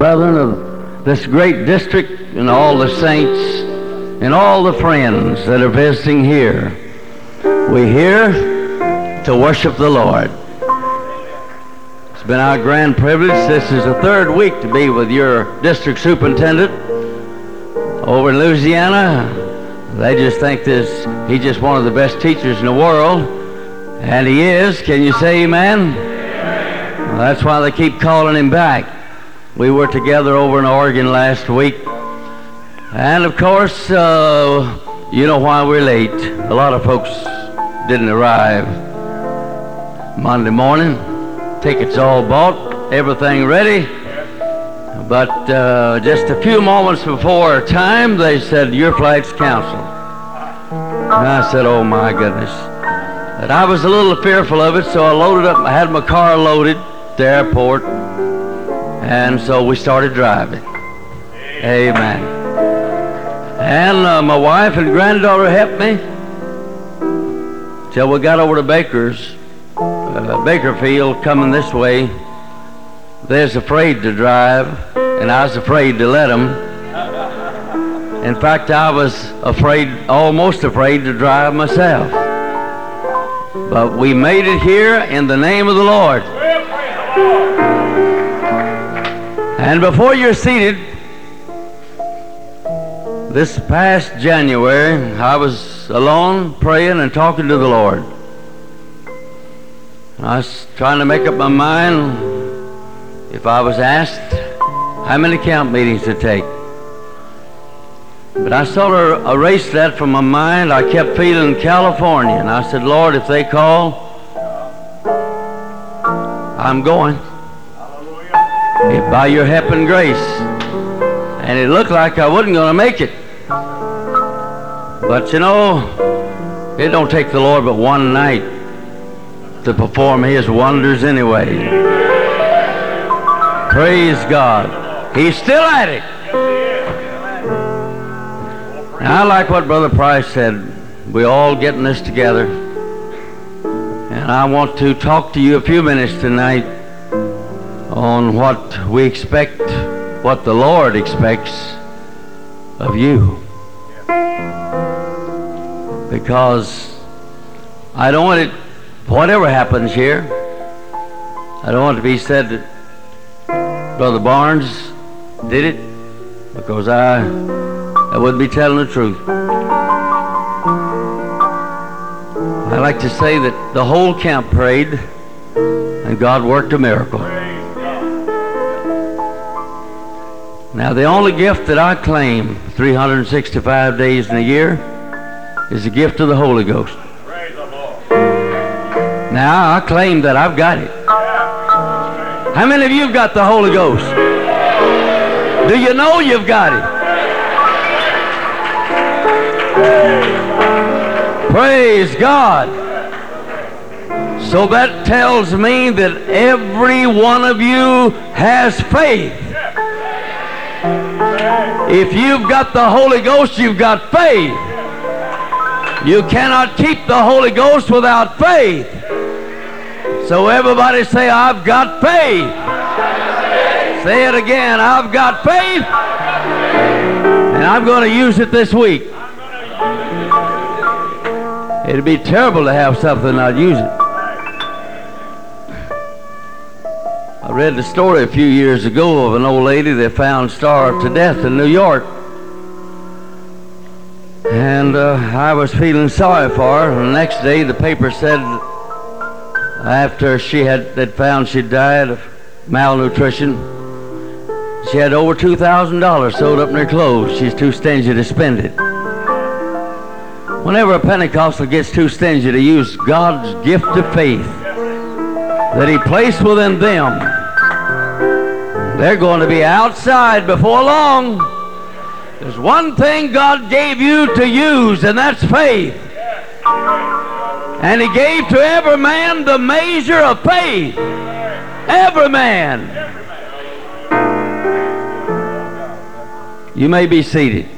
brethren of this great district and all the saints and all the friends that are visiting here. We're here to worship the Lord. It's been our grand privilege. This is the third week to be with your district superintendent over in Louisiana. They just think this, he's just one of the best teachers in the world. And he is. Can you say amen? Well, that's why they keep calling him back. We were together over in Oregon last week. And of course, uh, you know why we're late. A lot of folks didn't arrive Monday morning. Tickets all bought, everything ready. But uh, just a few moments before time, they said, Your flight's canceled. And I said, Oh my goodness. And I was a little fearful of it, so I loaded up, I had my car loaded at the airport. And so we started driving. Amen. And uh, my wife and granddaughter helped me till we got over to Baker's, uh, Bakerfield, coming this way. They was afraid to drive, and I was afraid to let them. In fact, I was afraid, almost afraid to drive myself. But we made it here in the name of the Lord. And before you're seated, this past January, I was alone praying and talking to the Lord. I was trying to make up my mind if I was asked how many camp meetings to take. But I sort of erased that from my mind. I kept feeling California, and I said, Lord, if they call, I'm going. By your help and grace. And it looked like I wasn't going to make it. But you know, it don't take the Lord but one night to perform his wonders anyway. Praise God. He's still at it. Now, I like what Brother Price said. We all getting this together. And I want to talk to you a few minutes tonight on what we expect, what the Lord expects of you. Because I don't want it, whatever happens here, I don't want it to be said that Brother Barnes did it because I, I wouldn't be telling the truth. I like to say that the whole camp prayed and God worked a miracle. Now, the only gift that I claim 365 days in a year is the gift of the Holy Ghost. Now, I claim that I've got it. How many of you have got the Holy Ghost? Do you know you've got it? Praise God. So that tells me that every one of you has faith. If you've got the Holy Ghost, you've got faith. You cannot keep the Holy Ghost without faith. So everybody say, I've got faith. Say it again, I've got faith. And I'm going to use it this week. It'd be terrible to have something not use it. Read the story a few years ago of an old lady that found starved to death in New York. And uh, I was feeling sorry for her. The next day, the paper said after she had, had found she'd died of malnutrition, she had over $2,000 sewed up in her clothes. She's too stingy to spend it. Whenever a Pentecostal gets too stingy to use God's gift of faith that he placed within them, they're going to be outside before long. There's one thing God gave you to use, and that's faith. And he gave to every man the measure of faith. Every man. You may be seated.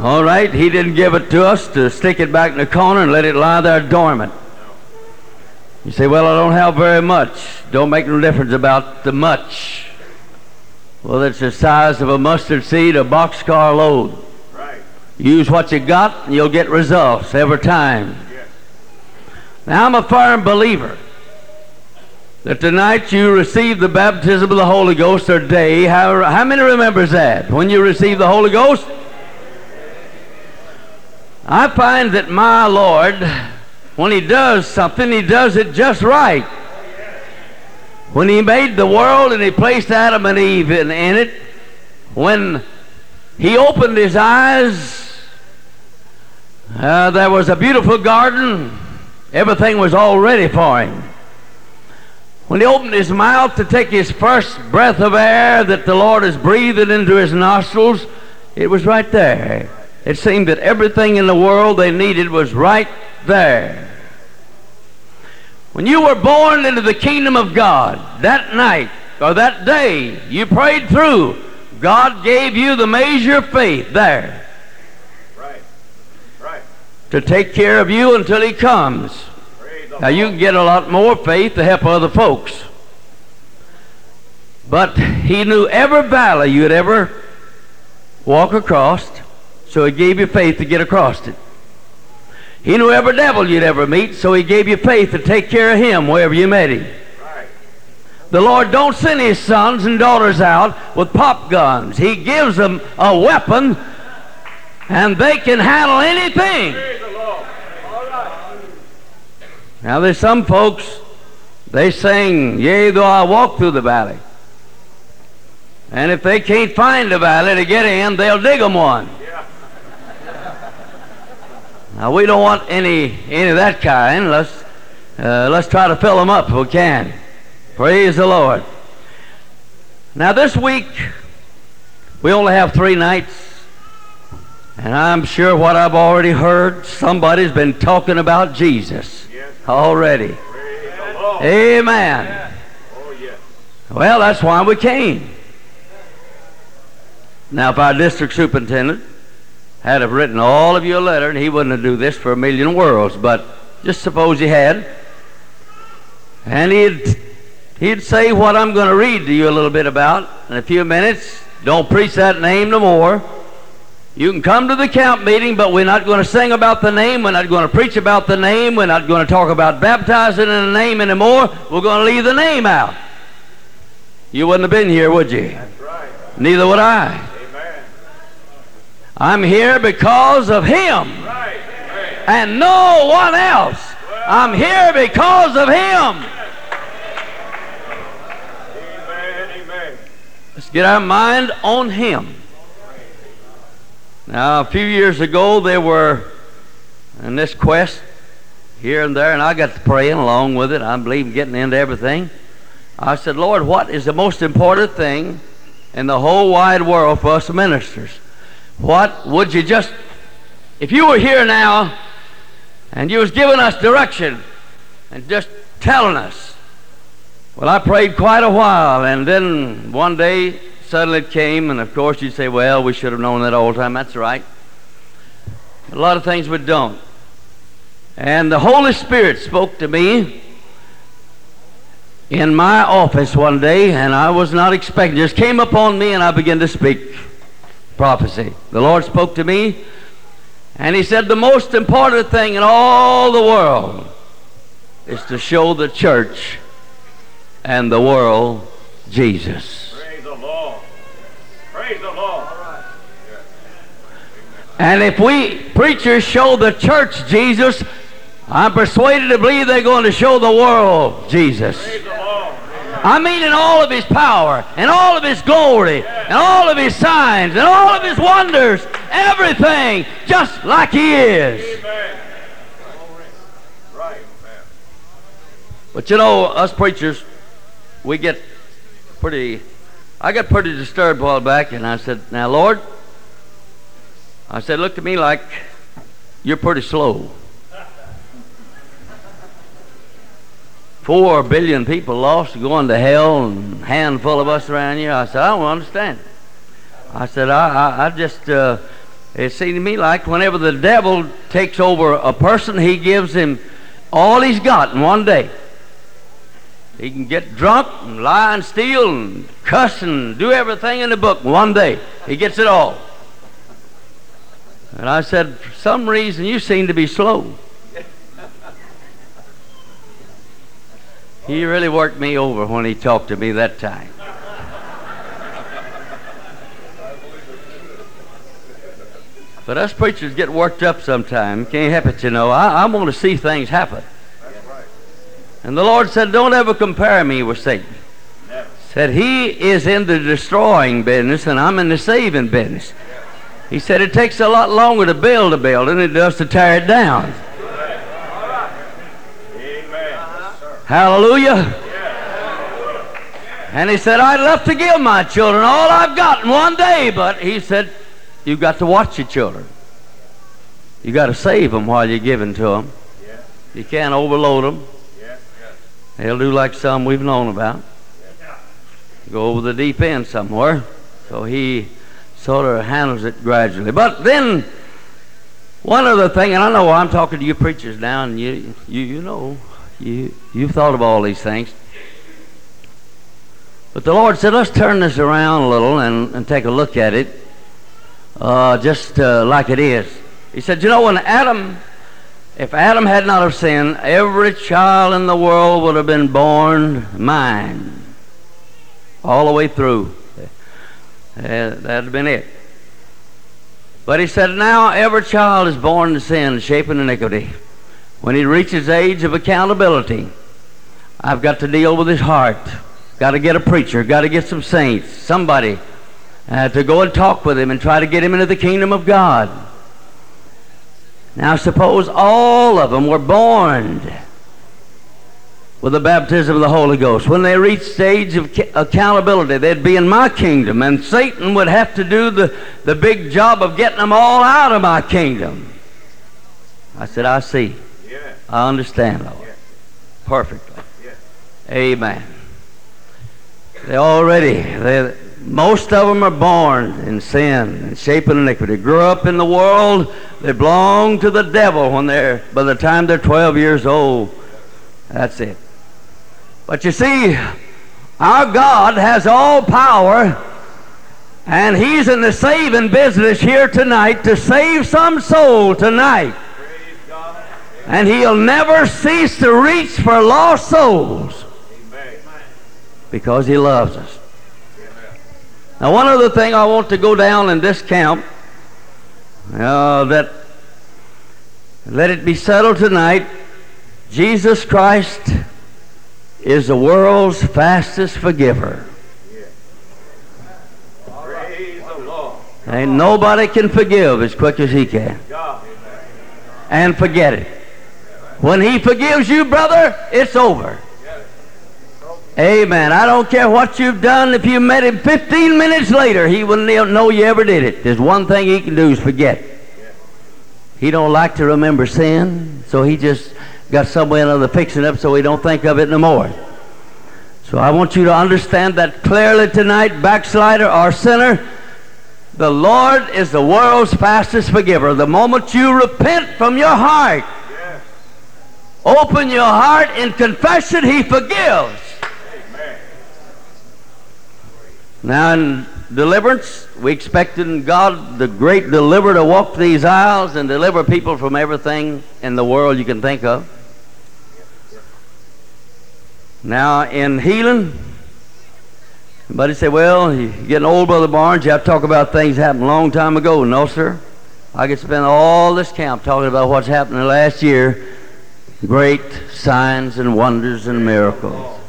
All right, he didn't give it to us to stick it back in the corner and let it lie there dormant. You say, well, I don't have very much. Don't make no difference about the much. Well, it's the size of a mustard seed, a boxcar load. Right. Use what you got, and you'll get results every time. Yes. Now, I'm a firm believer that tonight you receive the baptism of the Holy Ghost or day, how, how many remembers that? When you receive the Holy Ghost? I find that my Lord, when He does something, He does it just right. When He made the world and He placed Adam and Eve in, in it, when He opened His eyes, uh, there was a beautiful garden. Everything was all ready for Him. When He opened His mouth to take His first breath of air that the Lord is breathing into His nostrils, it was right there. It seemed that everything in the world they needed was right there. When you were born into the kingdom of God, that night or that day you prayed through, God gave you the measure of faith there Right. Right. to take care of you until He comes. Now you can get a lot more faith to help other folks. But he knew every valley you'd ever walk across, so he gave you faith to get across it. He knew every devil you'd ever meet, so he gave you faith to take care of him wherever you met him. The Lord don't send his sons and daughters out with pop guns. He gives them a weapon and they can handle anything. Praise the Lord. All right. Now there's some folks, they sing, Yea, though I walk through the valley. And if they can't find the valley to get in, they'll dig them one. Now we don't want any any of that kind. Let's uh, let's try to fill them up if we can. Praise the Lord. Now this week we only have three nights, and I'm sure what I've already heard, somebody's been talking about Jesus already. Amen. Oh. Well, that's why we came. Now, if our district superintendent had have written all of you a letter, and he wouldn't have do this for a million worlds, but just suppose he had, and he'd he'd say what I'm going to read to you a little bit about in a few minutes. Don't preach that name no more. You can come to the camp meeting, but we're not going to sing about the name. We're not going to preach about the name. We're not going to talk about baptizing in the name anymore. We're going to leave the name out. You wouldn't have been here, would you? That's right. Neither would I. I'm here because of Him and no one else. I'm here because of Him. Let's get our mind on Him. Now, a few years ago, there were in this quest here and there, and I got to praying along with it. I believe getting into everything. I said, Lord, what is the most important thing in the whole wide world for us ministers? What would you just, if you were here now and you was giving us direction and just telling us, well, I prayed quite a while, and then one day suddenly it came, and of course you'd say, well, we should have known that all the time. That's right. A lot of things we don't. And the Holy Spirit spoke to me in my office one day, and I was not expecting. Just came upon me, and I began to speak prophecy. The Lord spoke to me, and He said, the most important thing in all the world is to show the church and the world Jesus. Praise the Lord. Praise the Lord. And if we preachers show the church Jesus, I'm persuaded to believe they're going to show the world Jesus. Praise the Lord. I mean in all of his power and all of his glory and all of his signs and all of his wonders, everything just like he is. But you know, us preachers, we get pretty, I got pretty disturbed a while back and I said, now Lord, I said, look to me like you're pretty slow. Four billion people lost, going to hell, and a handful of us around here. I said, I don't understand. I said, I, I, I just, uh, it seemed to me like whenever the devil takes over a person, he gives him all he's got in one day. He can get drunk and lie and steal and cuss and do everything in the book one day. He gets it all. And I said, for some reason, you seem to be slow. He really worked me over when he talked to me that time. But us preachers get worked up sometime. Can't help it, you know. I, I want to see things happen. And the Lord said, Don't ever compare me with Satan. Said he is in the destroying business and I'm in the saving business. He said it takes a lot longer to build a building than it does to tear it down. Amen. Hallelujah. And he said, I'd love to give my children all I've got in one day, but he said, You've got to watch your children. You've got to save them while you're giving to them. You can't overload them. They'll do like some we've known about. Go over the deep end somewhere. So he sort of handles it gradually. But then, one other thing, and I know I'm talking to you preachers now, and you, you, you know, you, you've thought of all these things. But the Lord said, let's turn this around a little and, and take a look at it uh, just uh, like it is. He said, you know, when Adam, if Adam had not have sinned, every child in the world would have been born mine. All the way through. Uh, that'd have been it. But he said, now every child is born in sin, shaping iniquity. When he reaches age of accountability, I've got to deal with his heart. Got to get a preacher. Got to get some saints. Somebody uh, to go and talk with him and try to get him into the kingdom of God. Now, suppose all of them were born with the baptism of the Holy Ghost. When they reached stage of accountability, they'd be in my kingdom, and Satan would have to do the, the big job of getting them all out of my kingdom. I said, I see. I understand, Lord. Perfectly. Amen. They already, they, most of them are born in sin and shaping iniquity. Grew up in the world. They belong to the devil when they're, by the time they're 12 years old. That's it. But you see, our God has all power, and He's in the saving business here tonight to save some soul tonight. And He'll never cease to reach for lost souls because He loves us. Now, one other thing I want to go down in this camp, uh, that let it be settled tonight, Jesus Christ is the world's fastest forgiver. Ain't nobody can forgive as quick as he can and forget it. When he forgives you, brother, it's over. Amen. I don't care what you've done. If you met him 15 minutes later, he wouldn't know you ever did it. There's one thing he can do is forget. He don't like to remember sin, so he just got some way another fixing up so he don't think of it no more. So I want you to understand that clearly tonight, backslider or sinner, the Lord is the world's fastest forgiver. The moment you repent from your heart. Open your heart in confession, he forgives. Amen. Now, in deliverance, we expected God, the great deliverer, to walk these aisles and deliver people from everything in the world you can think of. Now, in healing, somebody say, well, you're getting old, Brother Barnes. You have to talk about things happened a long time ago. No, sir. I could spend all this camp talking about what's happened in the last year. Great signs and wonders and miracles.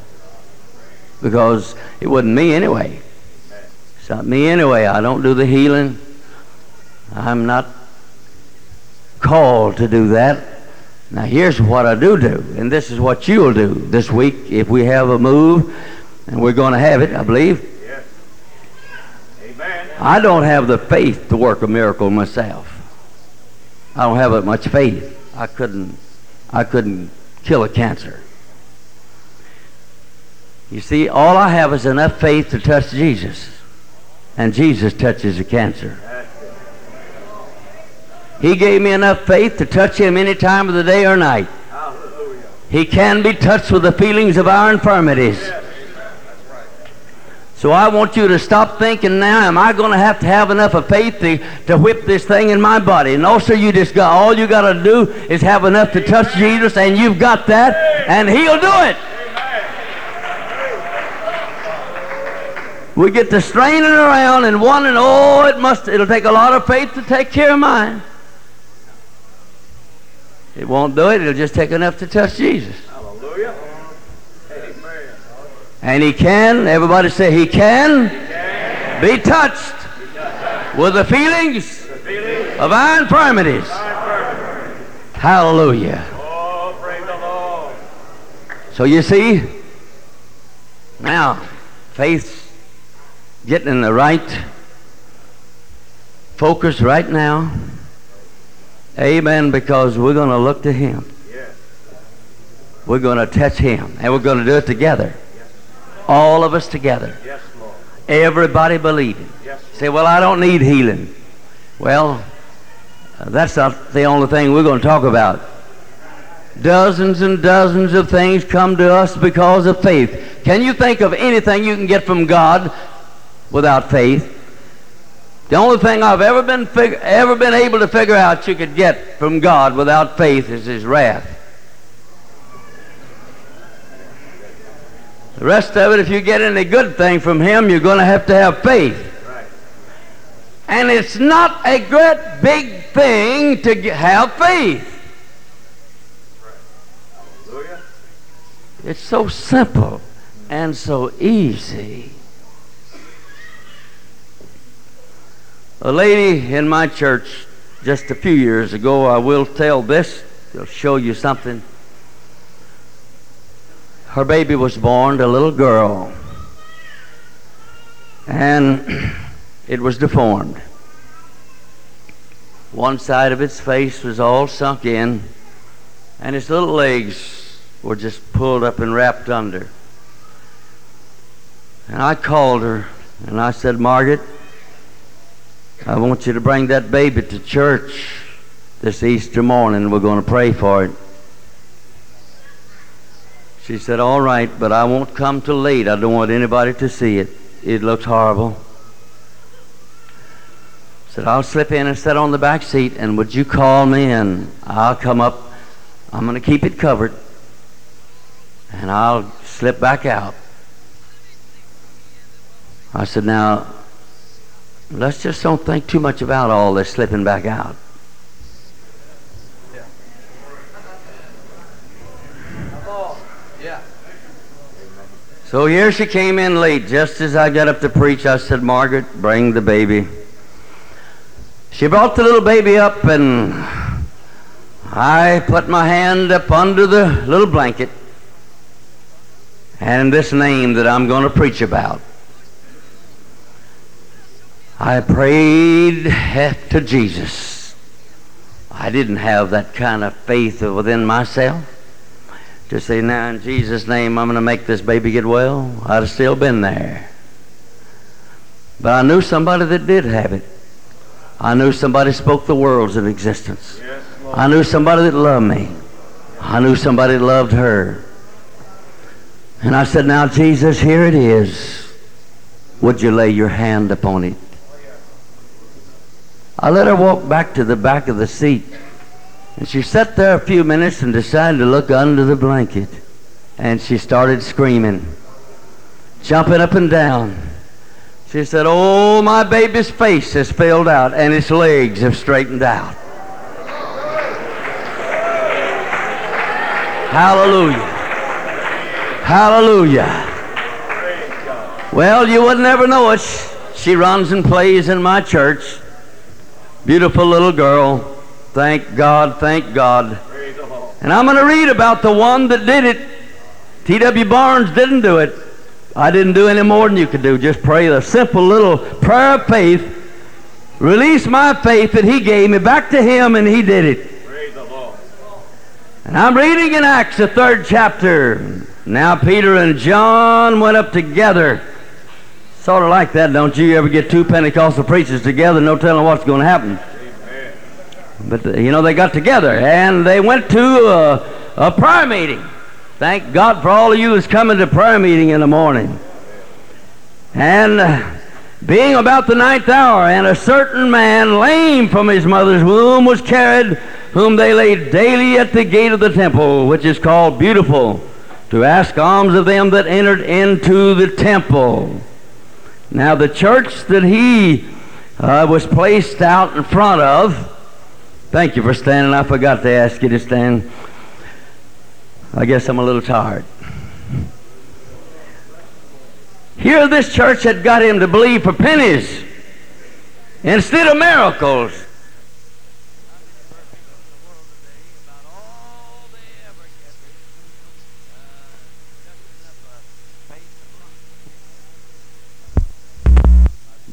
Because it wasn't me anyway. It's not me anyway. I don't do the healing. I'm not called to do that. Now, here's what I do do, and this is what you'll do this week if we have a move, and we're going to have it, I believe. Yes. Amen. I don't have the faith to work a miracle myself. I don't have that much faith. I couldn't, I couldn't kill a cancer. You see, all I have is enough faith to touch Jesus, and Jesus touches the cancer. He gave me enough faith to touch him any time of the day or night. He can be touched with the feelings of our infirmities. So I want you to stop thinking now, am I going to have to have enough of faith to, to whip this thing in my body? No, sir, you just got, all you got to do is have enough to touch Jesus, and you've got that, and he'll do it. We get to straining around and wondering, oh, it must, it'll take a lot of faith to take care of mine. It won't do it. It'll just take enough to touch Jesus. And he can, everybody say, he can, be touched with the feelings The of our infirmities. Hallelujah. Oh, praise the Lord. So you see, now, faith's getting in the right focus right now. Amen, because we're going to look to him. We're going to touch him, and we're going to do it together. All of us together. Yes, Lord. Everybody believing. Yes. Say, well, I don't need healing. Well, that's not the only thing we're going to talk about. Dozens and dozens of things come to us because of faith. Can you think of anything you can get from God without faith? The only thing I've ever been fig- ever been able to figure out you could get from God without faith is His wrath. The rest of it, if you get any good thing from Him, you're going to have to have faith. And it's not a great big thing to have faith. It's so simple and so easy. A lady in my church just a few years ago, I will tell this, it'll show you something. Her baby was born, a little girl, and it was deformed. One side of its face was all sunk in, and its little legs were just pulled up and wrapped under. And I called her and I said, Margaret, I want you to bring that baby to church this Easter morning. We're going to pray for it. She said, All right, but I won't come till late. I don't want anybody to see it. It looks horrible. Said, I'll slip in and sit on the back seat, and would you call me and I'll come up. I'm going to keep it covered, and I'll slip back out. I said, Now, let's just don't think too much about all this slipping back out. So here she came in late. Just as I got up to preach, I said, Margaret, bring the baby. She brought the little baby up, and I put my hand up under the little blanket and this name that I'm going to preach about. I prayed to Jesus. I didn't have that kind of faith within myself to say, now in Jesus' name, I'm going to make this baby get well. I'd have still been there. But I knew somebody that did have it. I knew somebody spoke the worlds of existence. Yes, I knew somebody that loved me. I knew somebody that loved her. And I said, Now, Jesus, here it is. Would you lay your hand upon it? I let her walk back to the back of the seat. And she sat there a few minutes and decided to look under the blanket. And she started screaming, jumping up and down. She said, Oh, my baby's face has filled out and its legs have straightened out. Hallelujah. Hallelujah. Well, you would never know it. She runs and plays in my church. Beautiful little girl. Thank God, thank God. Praise the Lord. And I'm going to read about the one that did it. T.W. Barnes didn't do it. I didn't do any more than you could do. Just pray a simple little prayer of faith. Release my faith that he gave me back to him, and he did it. Praise the Lord. And I'm reading in Acts, the third chapter. Now Peter and John went up together. Sort of like that, don't you? You ever get two Pentecostal preachers together, no telling what's going to happen. But, uh, you know, they got together and they went to a, a prayer meeting. Thank God for all of you who's coming to prayer meeting in the morning. And uh, being about the ninth hour, and a certain man, lame from his mother's womb, was carried, whom they laid daily at the gate of the temple, which is called Beautiful, to ask alms of them that entered into the temple. Now, the church that he uh, was placed out in front of, thank you for standing. I forgot to ask you to stand. I guess I'm a little tired. Here, this church had got him to believe for pennies instead of miracles.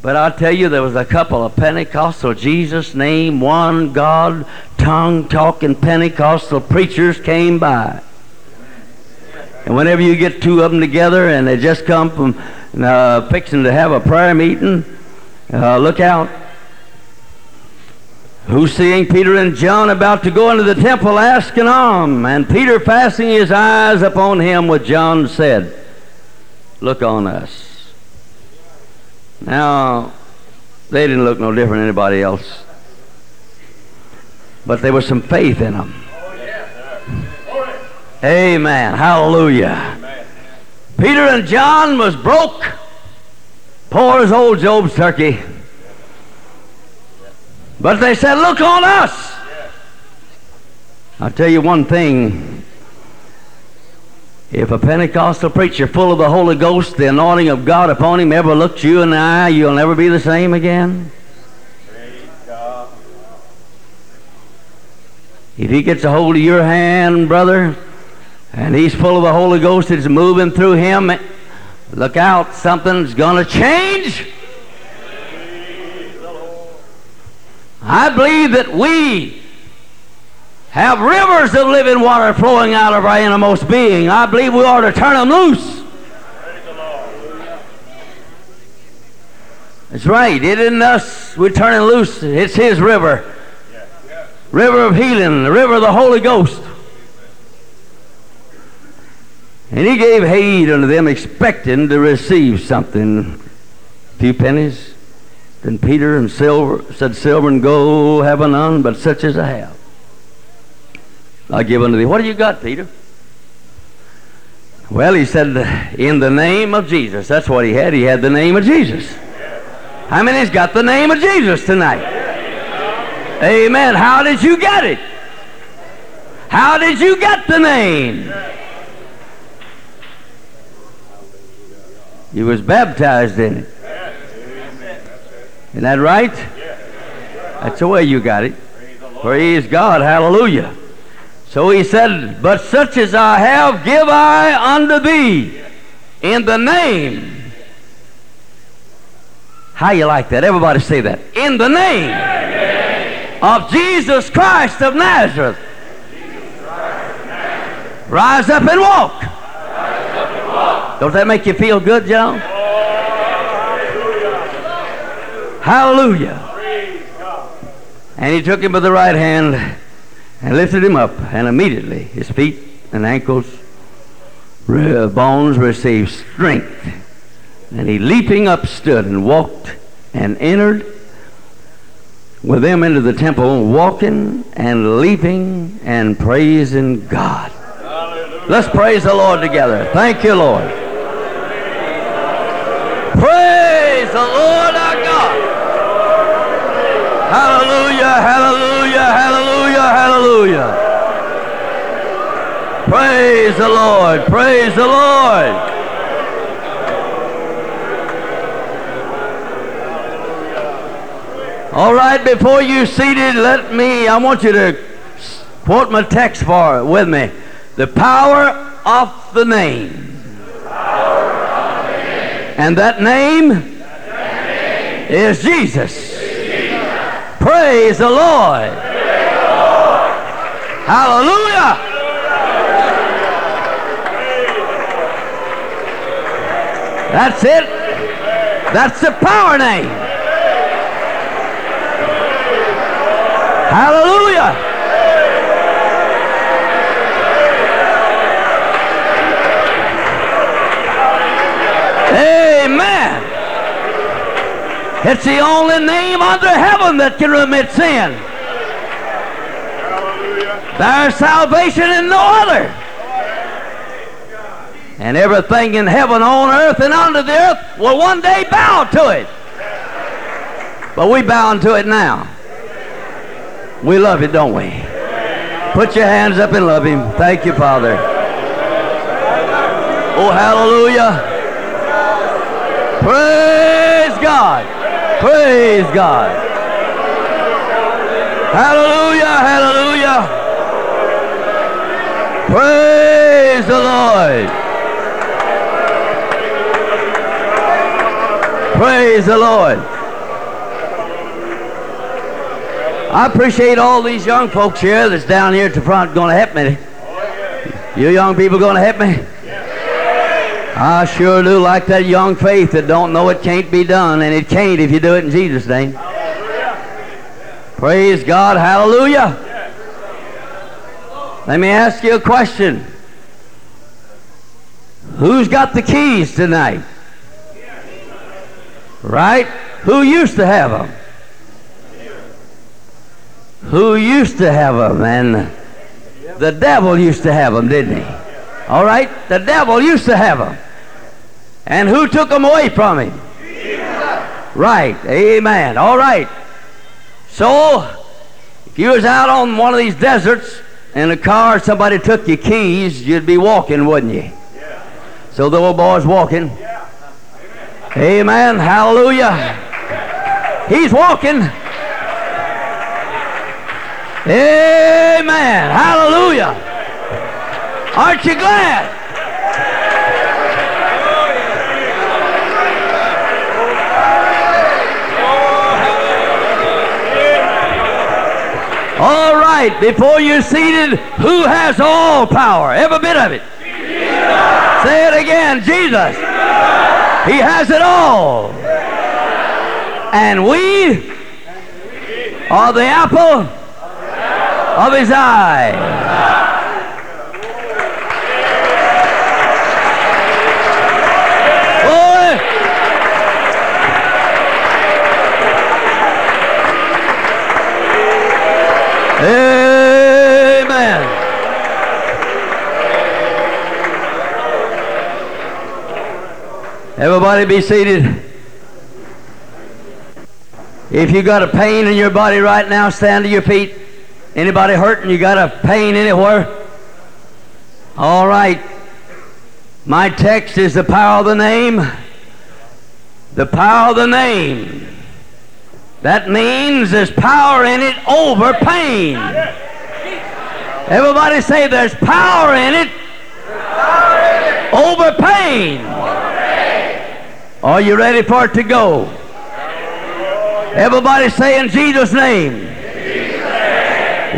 But I tell you, there was a couple of Pentecostal Jesus name, one God, tongue talking Pentecostal preachers came by. And whenever you get two of them together and they just come from uh, fixing to have a prayer meeting, uh, look out. Who's seeing Peter and John about to go into the temple asking alms? And Peter, fastening his eyes upon him with John, said, Look on us. Now, they didn't look no different than anybody else. But there was some faith in them. Amen. Hallelujah. Peter and John was broke. Poor as old Job's turkey. But they said, look on us. I'll tell you one thing. If a Pentecostal preacher full of the Holy Ghost, the anointing of God upon him, ever looks you in the eye, you'll never be the same again. If he gets a hold of your hand, brother, and he's full of the Holy Ghost, it's moving through him, look out, something's going to change. I believe that we have rivers of living water flowing out of our innermost being. I believe we ought to turn them loose. That's right. It isn't us. We're turning loose. It's His river. River of healing, the river of the Holy Ghost. And he gave heed unto them, expecting to receive something. A few pennies. Then Peter and silver said, Silver and gold have none, but such as I have. I give unto thee. What do you got, Peter? Well, he said, In the name of Jesus. That's what he had. He had the name of Jesus. How many's got the name of Jesus tonight? Amen. How did you get it? How did you get the name? You was baptized in it. Isn't that right? That's the way you got it. Praise God. Hallelujah. So he said, But such as I have, give I unto thee in the name. How you like that? Everybody say that. In the name of Jesus Christ of Nazareth. Rise up and walk. Don't that make you feel good, John? Hallelujah. And he took him by the right hand and lifted him up, and immediately his feet and ankles, re- bones received strength. And he leaping up stood and walked and entered with them into the temple, walking and leaping and praising God. Let's praise the Lord together. Thank you, Lord. Praise the Lord our God. Hallelujah, hallelujah, hallelujah, hallelujah. Praise the Lord, praise the Lord. All right, before you're seated, let me, I want you to quote my text for with me. The power of the name. And that name, is Jesus. Praise the Lord. Hallelujah! That's it. That's the power name. Hallelujah! Amen. It's the only name under heaven that can remit sin. There's salvation in no other. And everything in heaven, on earth, and under the earth will one day bow to it. But we bow to it now. We love it, don't we? Put your hands up and love him. Thank you, Father. Oh, hallelujah. Praise God. Praise God. Hallelujah, hallelujah. Praise the Lord. Praise the Lord. I appreciate all these young folks here that's down here at the front going to help me. You young people going to help me? I sure do like that young faith that don't know it can't be done, and it can't if you do it in Jesus' name. Praise God. Hallelujah. Let me ask you a question. Who's got the keys tonight? Right? Who used to have them? Who used to have them? And the devil used to have them, didn't he? All right? The devil used to have them. And who took them away from him? Right. Amen. All right. So, if you was out on one of these deserts in a car, somebody took your keys, you'd be walking, wouldn't you? Yeah. So the old boy's walking. Yeah. Amen. Hallelujah. He's walking. Amen. Hallelujah. Aren't you glad? All right, before you're seated, who has all power? Every bit of it. Jesus. Say it again, Jesus. He has it all. And we are the apple of his eye. Boy. Amen. Everybody be seated. If you got a pain in your body right now, stand to your feet. Anybody hurting? You got a pain anywhere? All right. My text is the power of the name. The power of the name. That means there's power in it over pain. Everybody say there's power in it over pain. Are you ready for it to go? Everybody say in Jesus' name.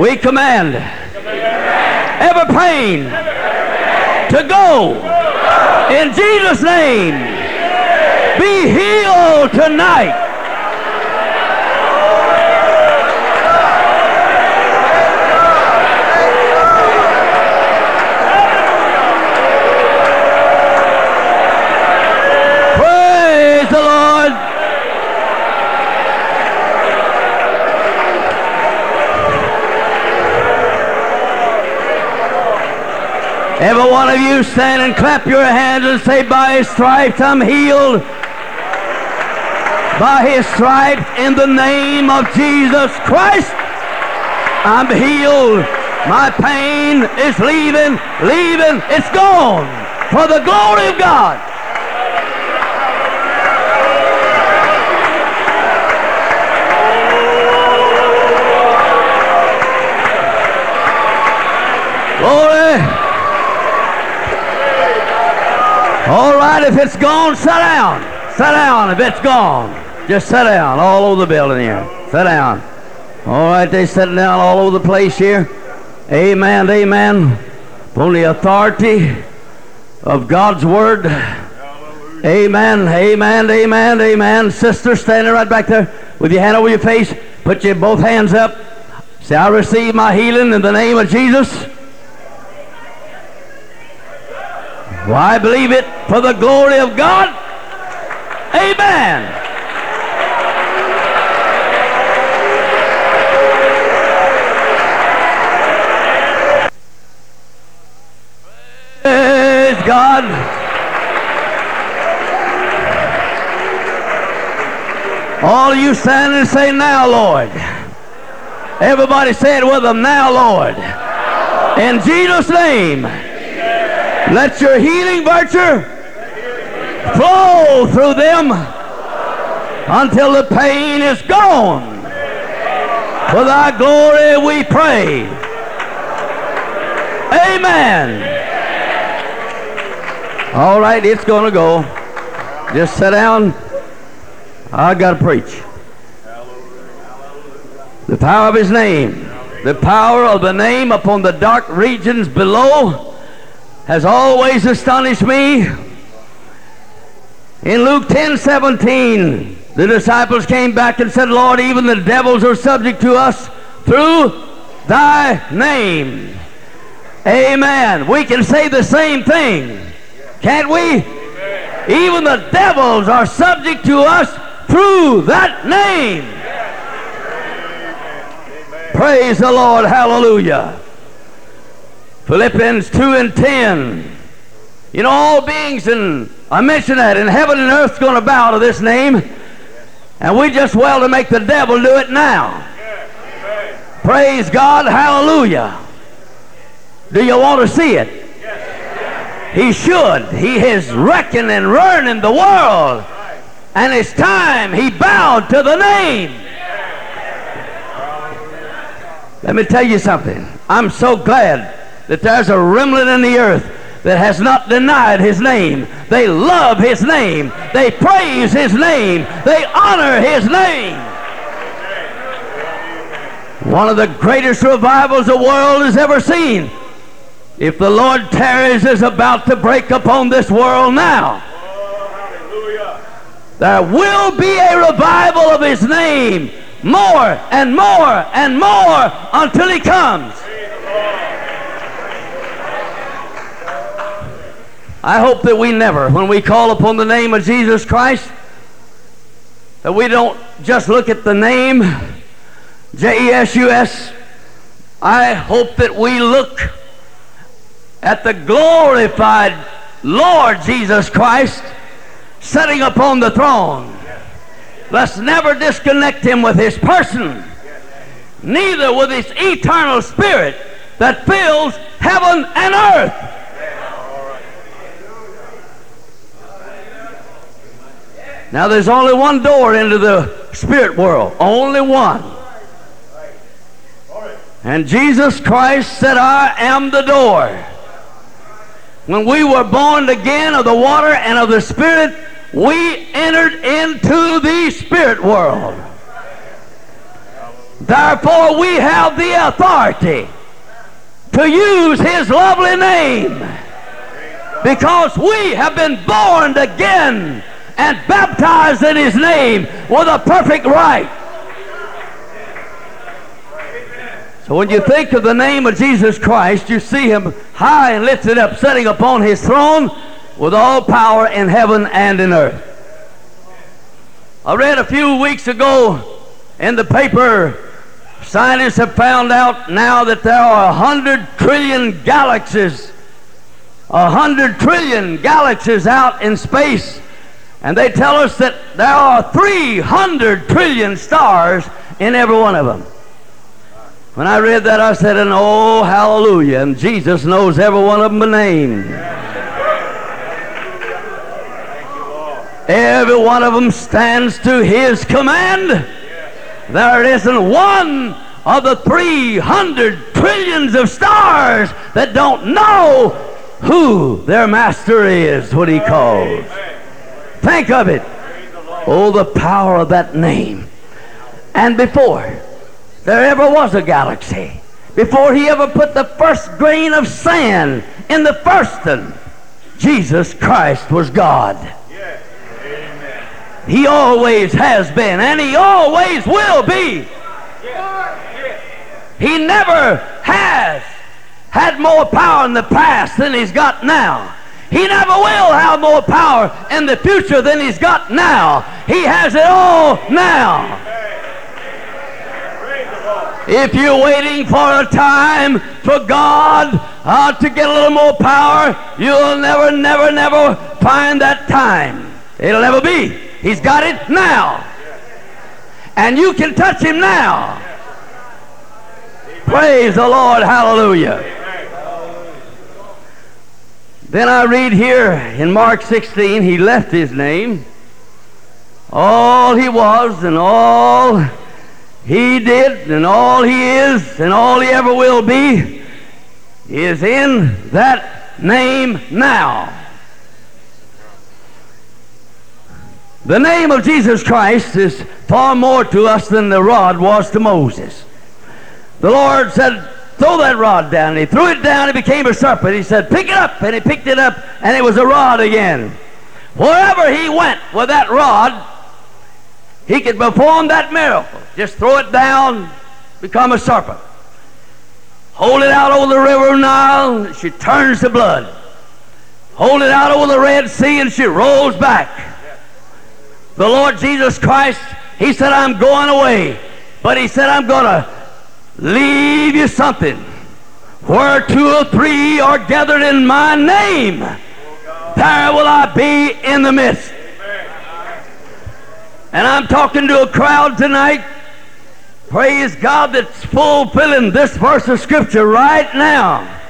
We command every pain to go in Jesus' name. Be healed tonight. Praise the Lord. Every one of you stand and clap your hands and say, By his stripes I'm healed. By his stripes in the name of Jesus Christ, I'm healed. My pain is leaving, leaving, it's gone for the glory of God. Glory. All right, if it's gone, sit down. Sit down if it's gone. Just sit down all over the building here. Sit down. All right, they sitting down all over the place here. Amen, amen. On the authority of God's word. Amen, amen, amen, amen. Sister standing right back there with your hand over your face. Put your both hands up. Say, I receive my healing in the name of Jesus. Well, I believe it for the glory of God. Amen. Praise God. All you stand and say, Now, Lord. Everybody say it with them, Now, Lord. In Jesus' name let your healing virtue flow through them until the pain is gone. For thy glory we pray. Amen. All right, it's going to go. Just sit down. I got to preach. The power of his name, the power of the name upon the dark regions below has always astonished me. In Luke 10 17, the disciples came back and said, Lord, even the devils are subject to us through thy name. Amen. We can say the same thing, can't we? Even the devils are subject to us through that name. Praise the Lord. Hallelujah. Philippians 2 and 10. You know, all beings, and I mentioned that, in heaven and earth going to bow to this name. And we just well to make the devil do it now. Praise God. Hallelujah. Do you want to see it? He should. He is wrecking and ruining the world. And it's time he bowed to the name. Let me tell you something. I'm so glad that there's a remnant in the earth that has not denied his name. They love his name. They praise his name. They honor his name. One of the greatest revivals the world has ever seen. If the Lord tarries is about to break upon this world now. There will be a revival of his name more and more and more until he comes. I hope that we never, when we call upon the name of Jesus Christ, that we don't just look at the name, J E S U S. I hope that we look at the glorified Lord Jesus Christ sitting upon the throne. Let's never disconnect him with his person, neither with his eternal spirit that fills heaven and earth. Now, there's only one door into the spirit world, only one. And Jesus Christ said, I am the door. When we were born again of the water and of the Spirit, we entered into the spirit world. Therefore, we have the authority to use His lovely name because we have been born again and baptized in His name with a perfect right. So when you think of the name of Jesus Christ, you see Him high and lifted up, sitting upon His throne with all power in heaven and in earth. I read a few weeks ago in the paper, scientists have found out now that there are a hundred trillion galaxies, a hundred trillion galaxies out in space. And they tell us that there are 300 trillion stars in every one of them. When I read that, I said, and oh, hallelujah. And Jesus knows every one of them by name. Every one of them stands to his command. There isn't one of the 300 trillions of stars that don't know who their master is, what he calls. Think of it. Oh, the power of that name. And before there ever was a galaxy, before he ever put the first grain of sand in the first one, Jesus Christ was God. He always has been, and he always will be. He never has had more power in the past than he's got now. He never will have more power in the future than he's got now. He has it all now. If you're waiting for a time for God uh, to get a little more power, you'll never, never, never find that time. It'll never be. He's got it now. And you can touch him now. Praise the Lord. Hallelujah. Then I read here in Mark 16, he left his name. All he was and all he did and all he is and all he ever will be is in that name now. The name of Jesus Christ is far more to us than the rod was to Moses. The Lord said, Throw that rod down. And he threw it down, it became a serpent. He said, Pick it up. And he picked it up, and it was a rod again. Wherever he went with that rod, he could perform that miracle. Just throw it down, become a serpent. Hold it out over the river Nile, she turns to blood. Hold it out over the Red Sea, and she rolls back. The Lord Jesus Christ, He said, I'm going away. But He said, I'm going to leave you something. Where two or three are gathered in my name, there will I be in the midst. And I'm talking to a crowd tonight, praise God, that's fulfilling this verse of Scripture right now.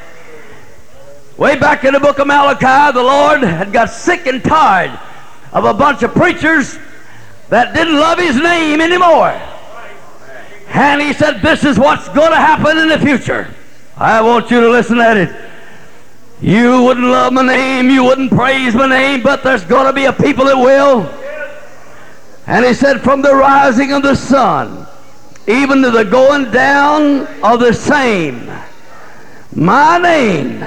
Way back in the book of Malachi, the Lord had got sick and tired of a bunch of preachers that didn't love his name anymore. And he said, This is what's going to happen in the future. I want you to listen at it. You wouldn't love my name, you wouldn't praise my name, but there's going to be a people that will. And he said, From the rising of the sun, even to the going down of the same, my name,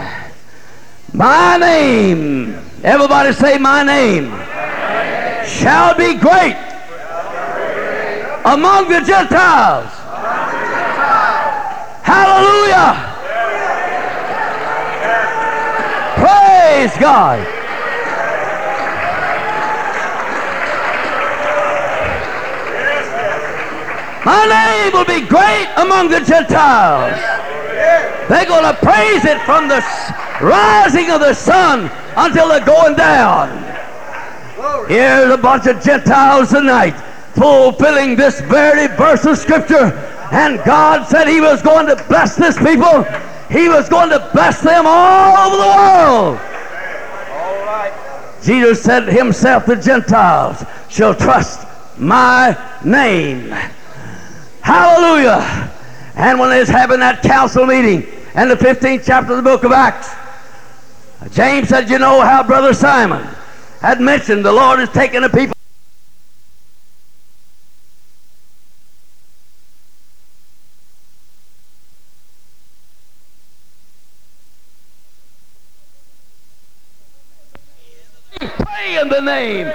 my name, everybody say, My name shall be great among the Gentiles. Hallelujah. Praise God. My name will be great among the Gentiles. They're going to praise it from the rising of the sun until the going down. Here's a bunch of Gentiles tonight fulfilling this very verse of Scripture. And God said He was going to bless this people. He was going to bless them all over the world. All right. Jesus said himself, the Gentiles shall trust my name. Hallelujah. And when they was having that council meeting in the 15th chapter of the book of Acts, James said, You know how Brother Simon had mentioned the Lord is taking the people. In the name.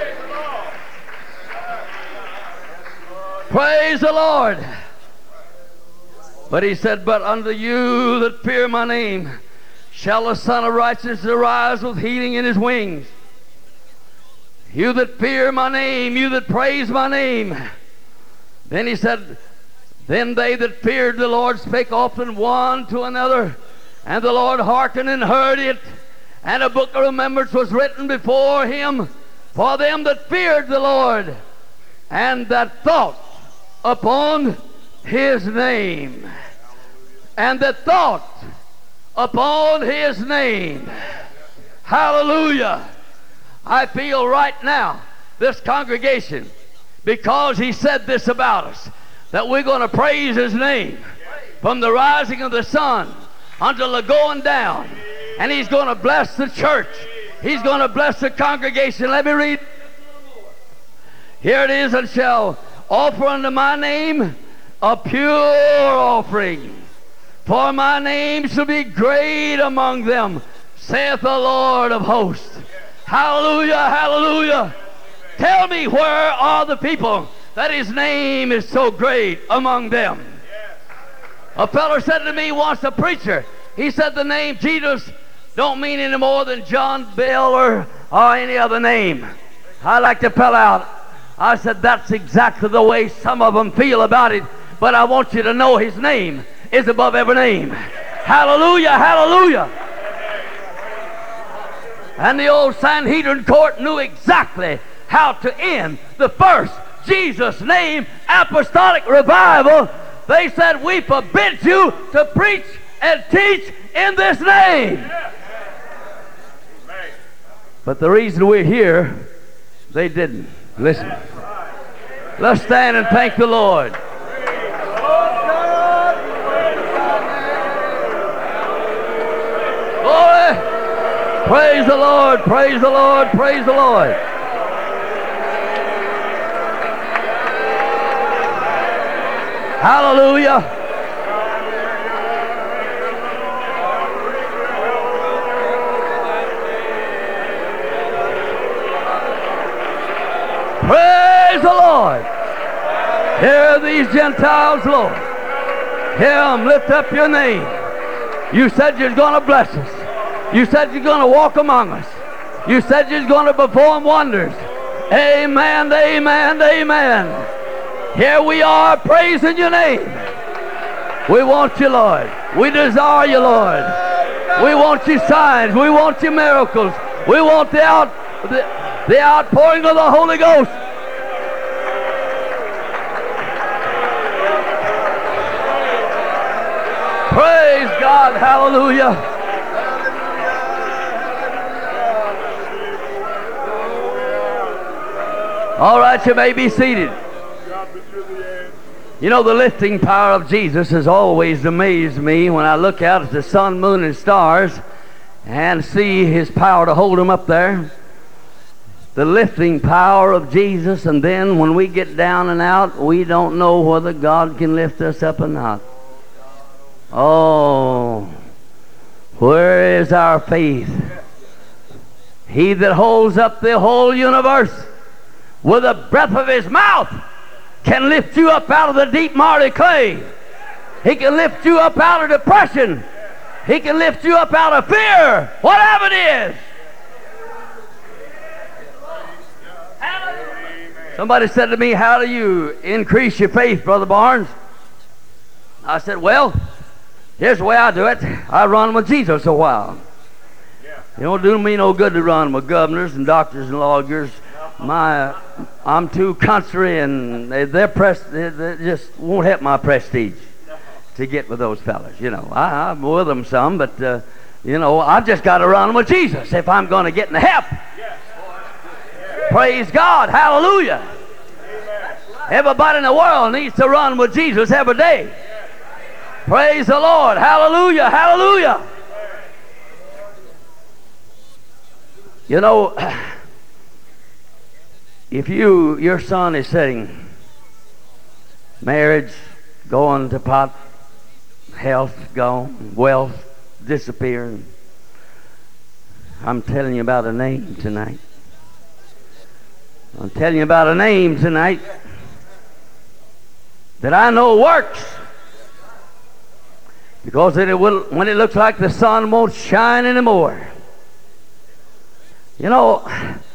Praise the Lord. But he said, But unto you that fear my name shall the Sun of Righteousness arise with healing in his wings. You that fear my name, you that praise my name. Then he said, Then they that feared the Lord spake often one to another, and the Lord hearkened and heard it. And a book of remembrance was written before him for them that feared the Lord and that thought upon his name. And that thought upon his name. Hallelujah. I feel right now, this congregation, because he said this about us, that we're going to praise his name from the rising of the sun until the going down. And he's going to bless the church. He's going to bless the congregation. Let me read. Here it is, and shall offer unto my name a pure offering. For my name shall be great among them, saith the Lord of hosts. Hallelujah, hallelujah. Tell me where are the people that his name is so great among them? A fellow said to me once, a preacher, he said the name Jesus don't mean any more than John Bell or, or any other name. I like to pell out. I said that's exactly the way some of them feel about it, but I want you to know his name is above every name. Hallelujah, hallelujah. And the old Sanhedrin court knew exactly how to end the first Jesus name apostolic revival. They said, We forbid you to preach and teach in this name. But the reason we're here, they didn't. Listen. Let's stand and thank the Lord. Praise the Lord, praise the Lord, praise the Lord. Hallelujah. Praise the Lord. Hear these Gentiles, Lord. Hear them lift up your name. You said you're going to bless us. You said you're going to walk among us. You said you're going to perform wonders. Amen, amen, amen. Here we are praising your name. We want you, Lord. We desire you, Lord. We want your signs. We want your miracles. We want the, out, the, the outpouring of the Holy Ghost. God. Hallelujah. All right, you may be seated. You know, the lifting power of Jesus has always amazed me when I look out at the sun, moon, and stars and see his power to hold them up there. The lifting power of Jesus, and then when we get down and out, we don't know whether God can lift us up or not. Oh, where is our faith? He that holds up the whole universe with the breath of his mouth can lift you up out of the deep marty clay. He can lift you up out of depression. He can lift you up out of fear, whatever it is. Somebody said to me, How do you increase your faith, Brother Barnes? I said, Well, here's the way I do it I run with Jesus a while. It don't do me no good to run with governors and doctors and lawyers my I'm too country and they, their press they, just won't help my prestige to get with those fellas. You know, I, I'm with them some, but uh, you know, I've just got to run with Jesus if I'm going to get in the help. Praise God, Hallelujah. Everybody in the world needs to run with Jesus every day. Praise the Lord, Hallelujah, Hallelujah. You know if you your son is saying marriage going to pot health gone wealth disappearing i'm telling you about a name tonight. I'm telling you about a name tonight that i know works because it will, when it looks like the sun won't shine anymore you know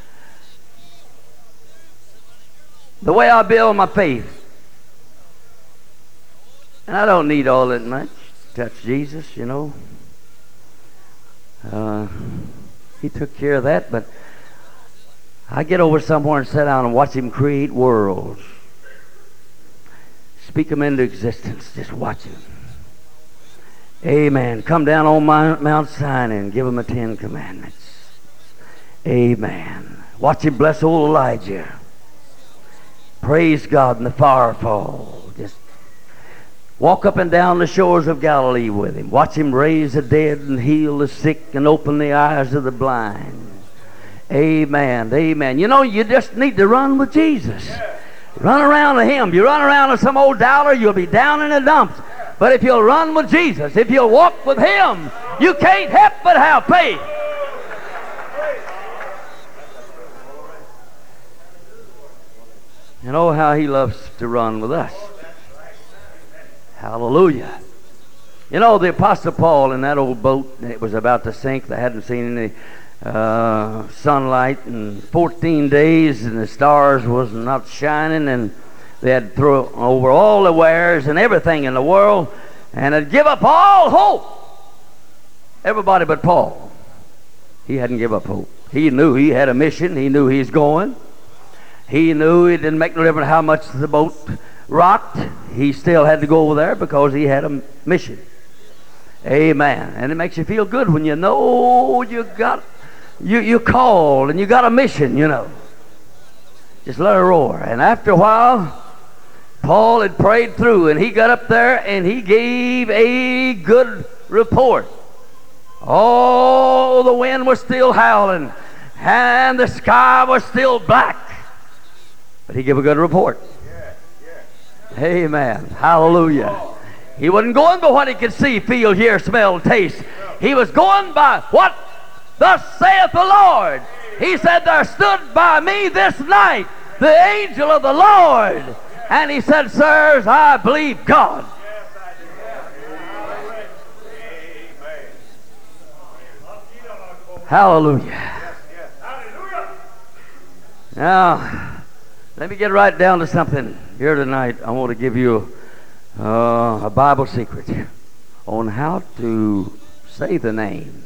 the way I build my faith. And I don't need all that much to touch Jesus, you know. Uh, he took care of that, but I get over somewhere and sit down and watch him create worlds. Speak them into existence. Just watch him. Amen. Come down on Mount Sinai and give him the Ten Commandments. Amen. Watch him bless old Elijah. Praise God in the fire fall. Just walk up and down the shores of Galilee with him. Watch him raise the dead and heal the sick and open the eyes of the blind. Amen. Amen. You know, you just need to run with Jesus. Run around to him. You run around to some old dollar, you'll be down in the dumps. But if you'll run with Jesus, if you'll walk with him, you can't help but have faith. And oh, how he loves to run with us. Hallelujah. You know, the Apostle Paul in that old boat, it was about to sink. They hadn't seen any uh, sunlight in 14 days, and the stars was not shining, and they had throw over all the wares and everything in the world, and had give up all hope. Everybody but Paul. He He hadn't give up hope. He knew he had a mission. He knew he's going. He knew it didn't make no difference how much the boat rocked. He still had to go over there because he had a mission. Amen. And it makes you feel good when you know you got you you called and you got a mission, you know. Just let it roar. And after a while, Paul had prayed through and he got up there and he gave a good report. Oh, the wind was still howling and the sky was still black. But he gave a good report. Amen. Hallelujah. He wasn't going by what he could see, feel, hear, smell, taste. He was going by what thus saith the Lord. He said, There stood by me this night the angel of the Lord. And he said, Sirs, I believe God. Hallelujah. Now, let me get right down to something here tonight. I want to give you uh, a Bible secret on how to say the name.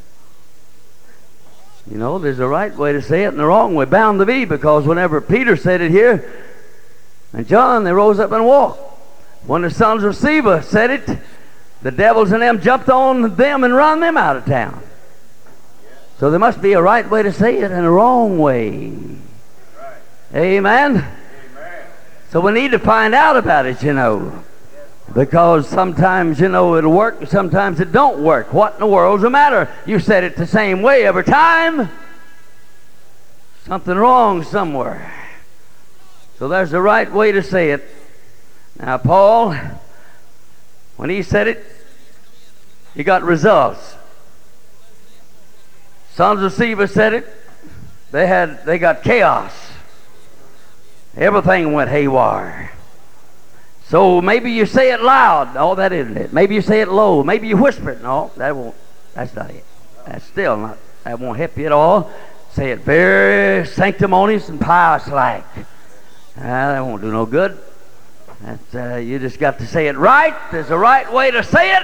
You know, there's a right way to say it and a wrong way, bound to be, because whenever Peter said it here, and John, they rose up and walked. When the sons of Sceva said it, the devils and them jumped on them and run them out of town. So there must be a right way to say it and a wrong way. Amen? So we need to find out about it, you know. Because sometimes, you know, it'll work, sometimes it don't work. What in the world's the matter? You said it the same way every time. Something wrong somewhere. So there's the right way to say it. Now, Paul, when he said it, he got results. Sons of Sceva said it, they had they got chaos. Everything went haywire. So maybe you say it loud. No, that isn't it. Maybe you say it low. Maybe you whisper it. No, that won't. That's not it. That's still not. That won't help you at all. Say it very sanctimonious and pious like. Uh, that won't do no good. That's, uh, you just got to say it right. There's a right way to say it.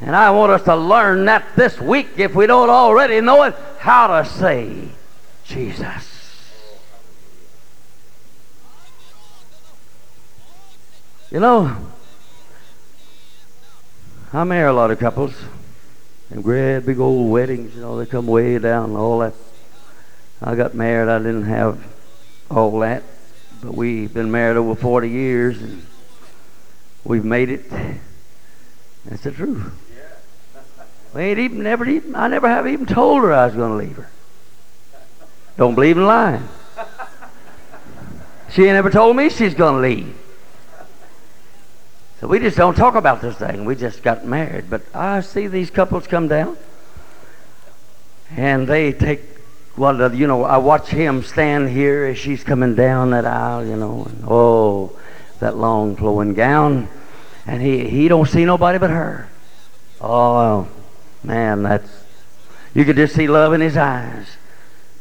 And I want us to learn that this week, if we don't already know it, how to say Jesus. You know, I marry a lot of couples. And great big old weddings, you know, they come way down and all that. I got married, I didn't have all that. But we've been married over 40 years and we've made it. That's the truth. We ain't even never even I never have even told her I was gonna leave her. Don't believe in lying. She ain't ever told me she's gonna leave. So we just don't talk about this thing. We just got married. But I see these couples come down and they take well, you know, I watch him stand here as she's coming down that aisle, you know, and oh, that long flowing gown, and he he don't see nobody but her. Oh, man, that's you could just see love in his eyes,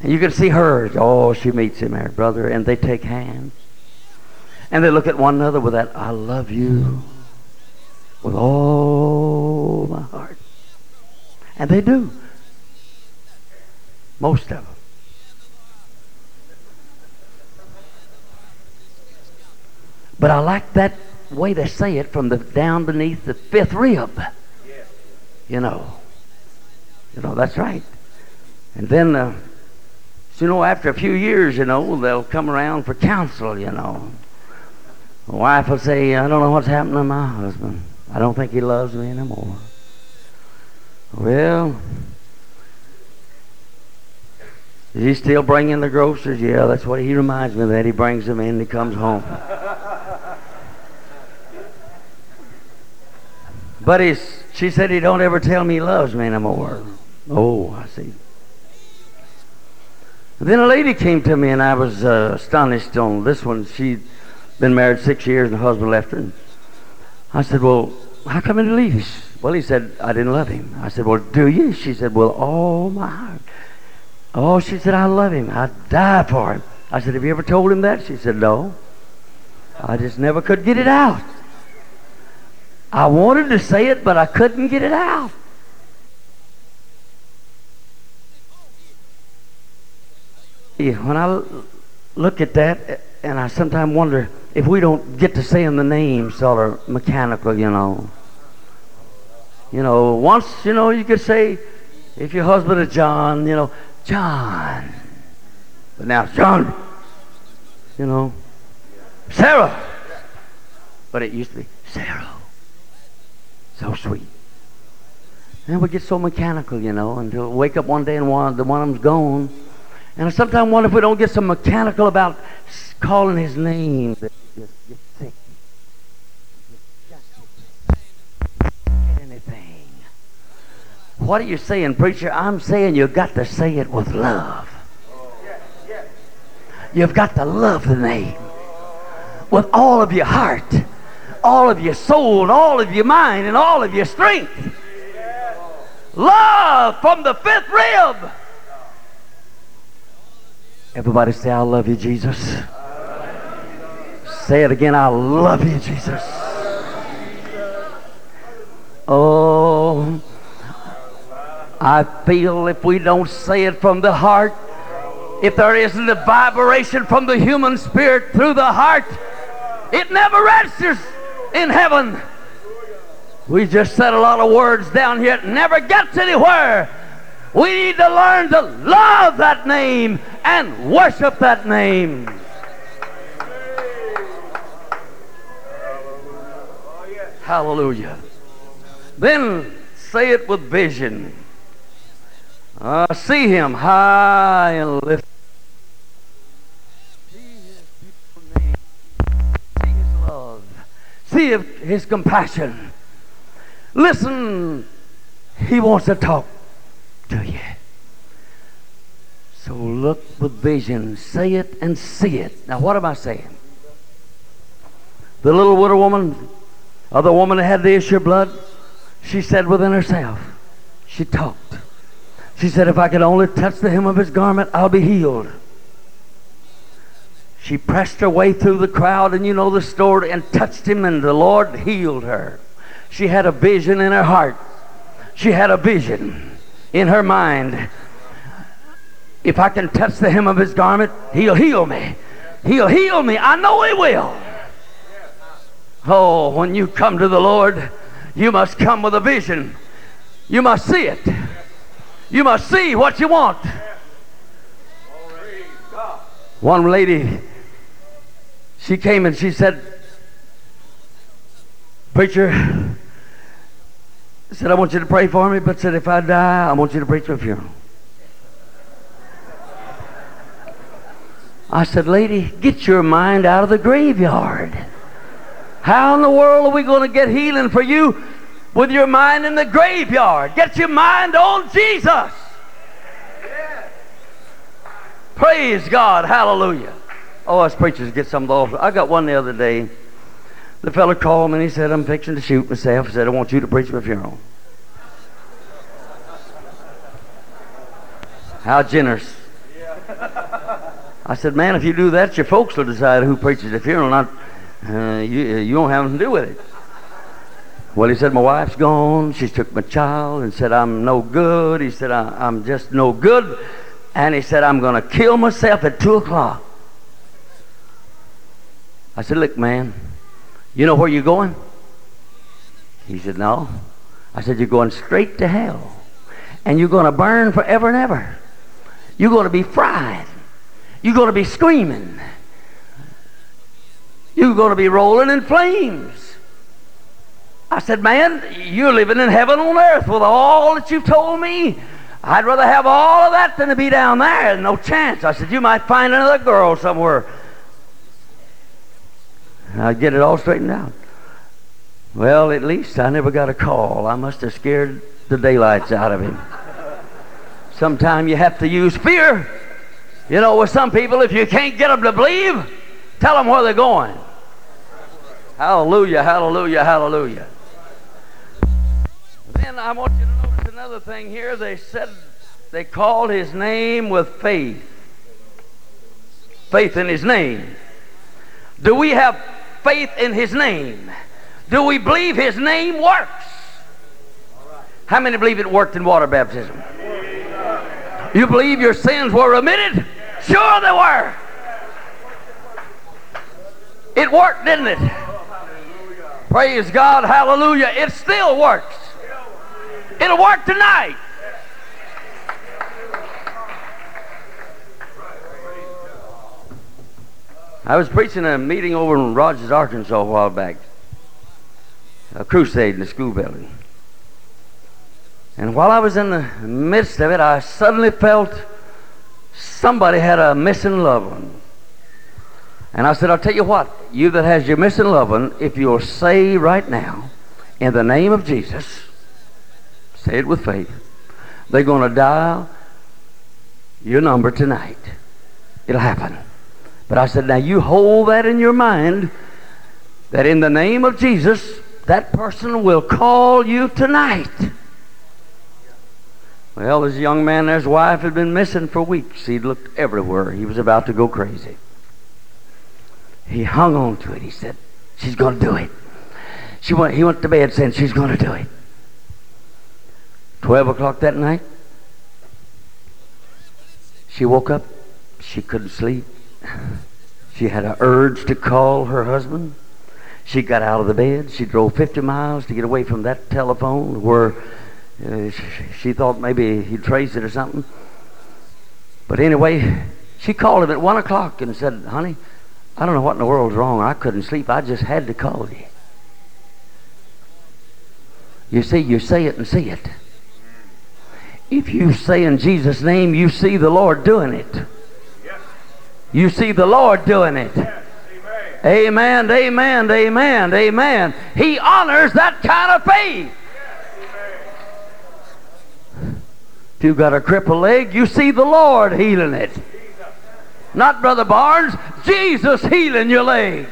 and you could see hers. Oh, she meets him there, brother, and they take hands, and they look at one another with that "I love you" with all my heart, and they do. Most of them. But I like that way to say it from the down beneath the fifth rib. You know. You know, that's right. And then, uh, you know, after a few years, you know, they'll come around for counsel, you know. The wife will say, I don't know what's happened to my husband. I don't think he loves me anymore. Well, is he still bringing the groceries? Yeah, that's what he reminds me of that. He brings them in and he comes home. but he's, she said he don't ever tell me he loves me anymore. Oh, I see. Then a lady came to me and I was uh, astonished on this one. She'd been married six years and her husband left her. And I said, well, how come you leave? Well, he said, I didn't love him. I said, well, do you? She said, well, oh my heart. Oh, she said, I love him. I'd die for him. I said, have you ever told him that? She said, no. I just never could get it out. I wanted to say it, but I couldn't get it out. Yeah, when I look at that, eh, and I sometimes wonder if we don't get to saying the name sort of mechanical, you know. You know, once, you know, you could say, if your husband is John, you know, John. But now John. You know, Sarah. But it used to be Sarah. So sweet. And we get so mechanical, you know, until wake up one day and one, the one of them's gone. And I sometimes wonder if we don't get so mechanical about calling his name that you just get sick. You just get anything. What are you saying, preacher? I'm saying you've got to say it with love. You've got to love the name with all of your heart, all of your soul, and all of your mind, and all of your strength. Love from the fifth rib. Everybody say, I love you, Jesus. Say it again, I love you, Jesus. Oh, I feel if we don't say it from the heart, if there isn't a vibration from the human spirit through the heart, it never registers in heaven. We just said a lot of words down here. It never gets anywhere. We need to learn to love that name and worship that name. Hallelujah. Then say it with vision. Uh, see him high and lifted. See his beautiful name. See his love. See his- compassion. Listen, he wants to talk to you. So look with vision, say it and see it. Now, what am I saying? The little widow woman, or the woman that had the issue of blood, she said within herself, she talked. She said, If I could only touch the hem of his garment, I'll be healed. She pressed her way through the crowd, and you know the story, and touched him, and the Lord healed her. She had a vision in her heart. She had a vision in her mind. If I can touch the hem of his garment, he'll heal me. He'll heal me. I know he will. Oh, when you come to the Lord, you must come with a vision. You must see it. You must see what you want. One lady, she came and she said, Preacher, said, I want you to pray for me, but said, if I die, I want you to preach my funeral. I said, Lady, get your mind out of the graveyard. How in the world are we going to get healing for you with your mind in the graveyard? Get your mind on Jesus. Praise God. Hallelujah. Oh, us preachers get some of those. I got one the other day. The fellow called me and he said, I'm fixing to shoot myself. He said, I want you to preach my funeral. How generous. I said, man, if you do that, your folks will decide who preaches the funeral, not uh, you. You don't have nothing to do with it. Well, he said, my wife's gone. She took my child and said, I'm no good. He said, I'm just no good. And he said, I'm going to kill myself at 2 o'clock. I said, look, man, you know where you're going? He said, no. I said, you're going straight to hell. And you're going to burn forever and ever. You're going to be fried. You're going to be screaming. You're going to be rolling in flames. I said, man, you're living in heaven on earth with all that you've told me. I'd rather have all of that than to be down there. No chance. I said, you might find another girl somewhere. I'd get it all straightened out. Well, at least I never got a call. I must have scared the daylights out of him. Sometimes you have to use fear. You know, with some people, if you can't get them to believe, tell them where they're going. Hallelujah, hallelujah, hallelujah. Then I want you to notice another thing here. They said they called his name with faith. Faith in his name. Do we have faith in his name? Do we believe his name works? How many believe it worked in water baptism? You believe your sins were remitted? Sure they were. It worked, didn't it? Praise God, hallelujah. It still works. It'll work tonight. I was preaching a meeting over in Rogers, Arkansas a while back. A crusade in the school building. And while I was in the midst of it, I suddenly felt somebody had a missing loved one. And I said, I'll tell you what, you that has your missing loved one, if you'll say right now, in the name of Jesus, say it with faith, they're going to dial your number tonight. It'll happen. But I said, now you hold that in your mind that in the name of Jesus, that person will call you tonight. Well, this young man and his wife had been missing for weeks. He'd looked everywhere. He was about to go crazy. He hung on to it. He said, She's going to do it. She went, he went to bed saying, She's going to do it. 12 o'clock that night, she woke up. She couldn't sleep. She had an urge to call her husband. She got out of the bed. She drove 50 miles to get away from that telephone where uh, she, thought maybe he'd trace it or something. But anyway, she called him at 1 o'clock and said, Honey, I don't know what in the world's wrong. I couldn't sleep. I just had to call you. You see, you say it and see it. If you say in Jesus' name, you see the Lord doing it. You see the Lord doing it. Amen, amen, amen, amen. He honors that kind of faith. If you've got a crippled leg, you see the Lord healing it. Not Brother Barnes, Jesus healing your leg.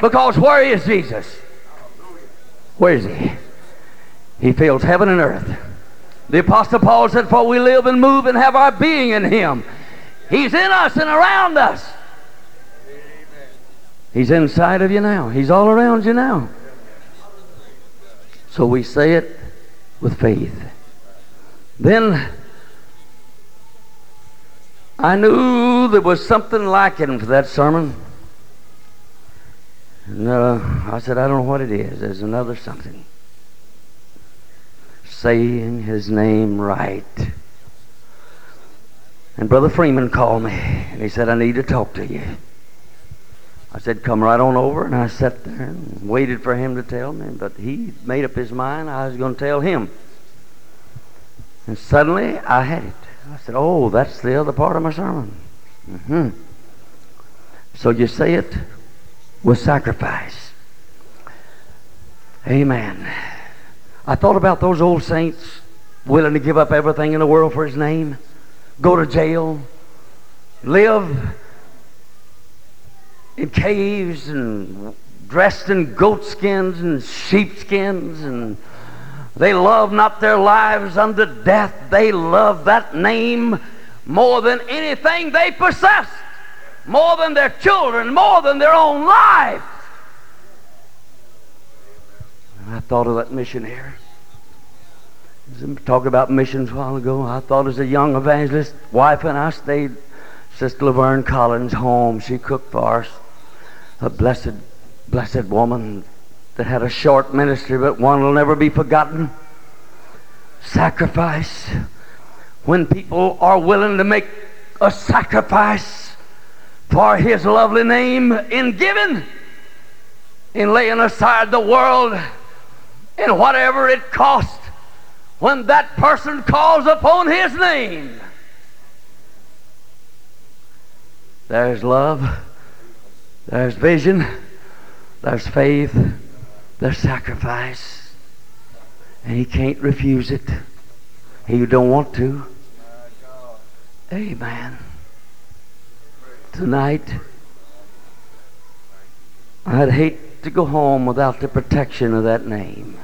Because where is Jesus? Where is he? He fills heaven and earth. The Apostle Paul said, For we live and move and have our being in him. He's in us and around us. He's inside of you now. He's all around you now. So we say it with faith. Then I knew there was something lacking for that sermon. And uh, I said, I don't know what it is. There's another something. Saying his name right. And Brother Freeman called me and he said, I need to talk to you. I said, come right on over. And I sat there and waited for him to tell me. But he made up his mind I was going to tell him. And suddenly I had it. I said, oh, that's the other part of my sermon. Mm-hmm. So you say it with sacrifice. Amen. I thought about those old saints willing to give up everything in the world for his name go to jail, live in caves and dressed in goat skins and sheep skins and they love not their lives unto death. They love that name more than anything they possess, more than their children, more than their own life. I thought of that missionary talking about missions a while ago. I thought as a young evangelist, wife and I stayed Sister Laverne Collins' home. She cooked for us. A blessed, blessed woman that had a short ministry, but one will never be forgotten. Sacrifice. When people are willing to make a sacrifice for His lovely name in giving, in laying aside the world, and whatever it costs when that person calls upon his name. There's love, there's vision, there's faith, there's sacrifice. And he can't refuse it. He don't want to. Amen. Tonight, I'd hate to go home without the protection of that name.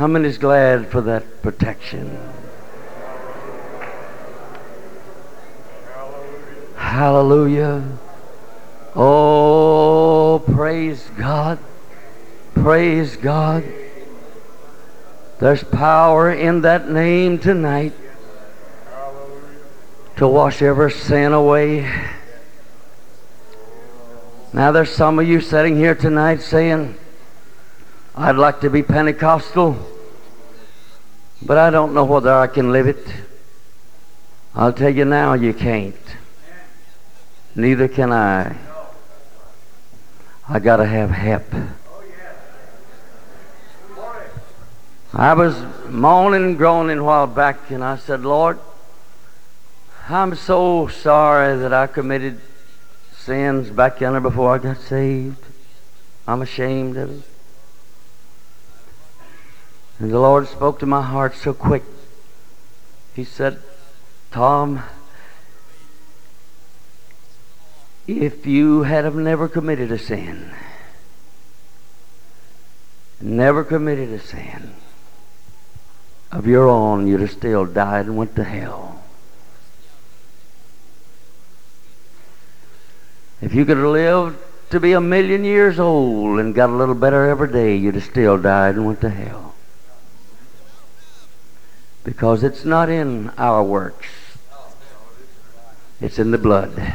How many is glad for that protection? Hallelujah. Oh, praise God. Praise God. There's power in that name tonight. to wash every sin away. Now, there's some of you sitting here tonight saying, I'd like to be Pentecostal, but I don't know whether I can live it. I'll tell you now, you can't. Neither can I. I got to have help. I was moaning and groaning a while back, and I said, Lord, I'm so sorry that I committed sins back yonder before I got saved. I'm ashamed of it. And the Lord spoke to my heart so quick. He said, Tom, if you had have never committed a sin, never committed a sin of your own, you'd have still died and went to hell. If you could have lived to be a million years old and got a little better every day, you'd have still died and went to hell. Because it's not in our works. It's in the blood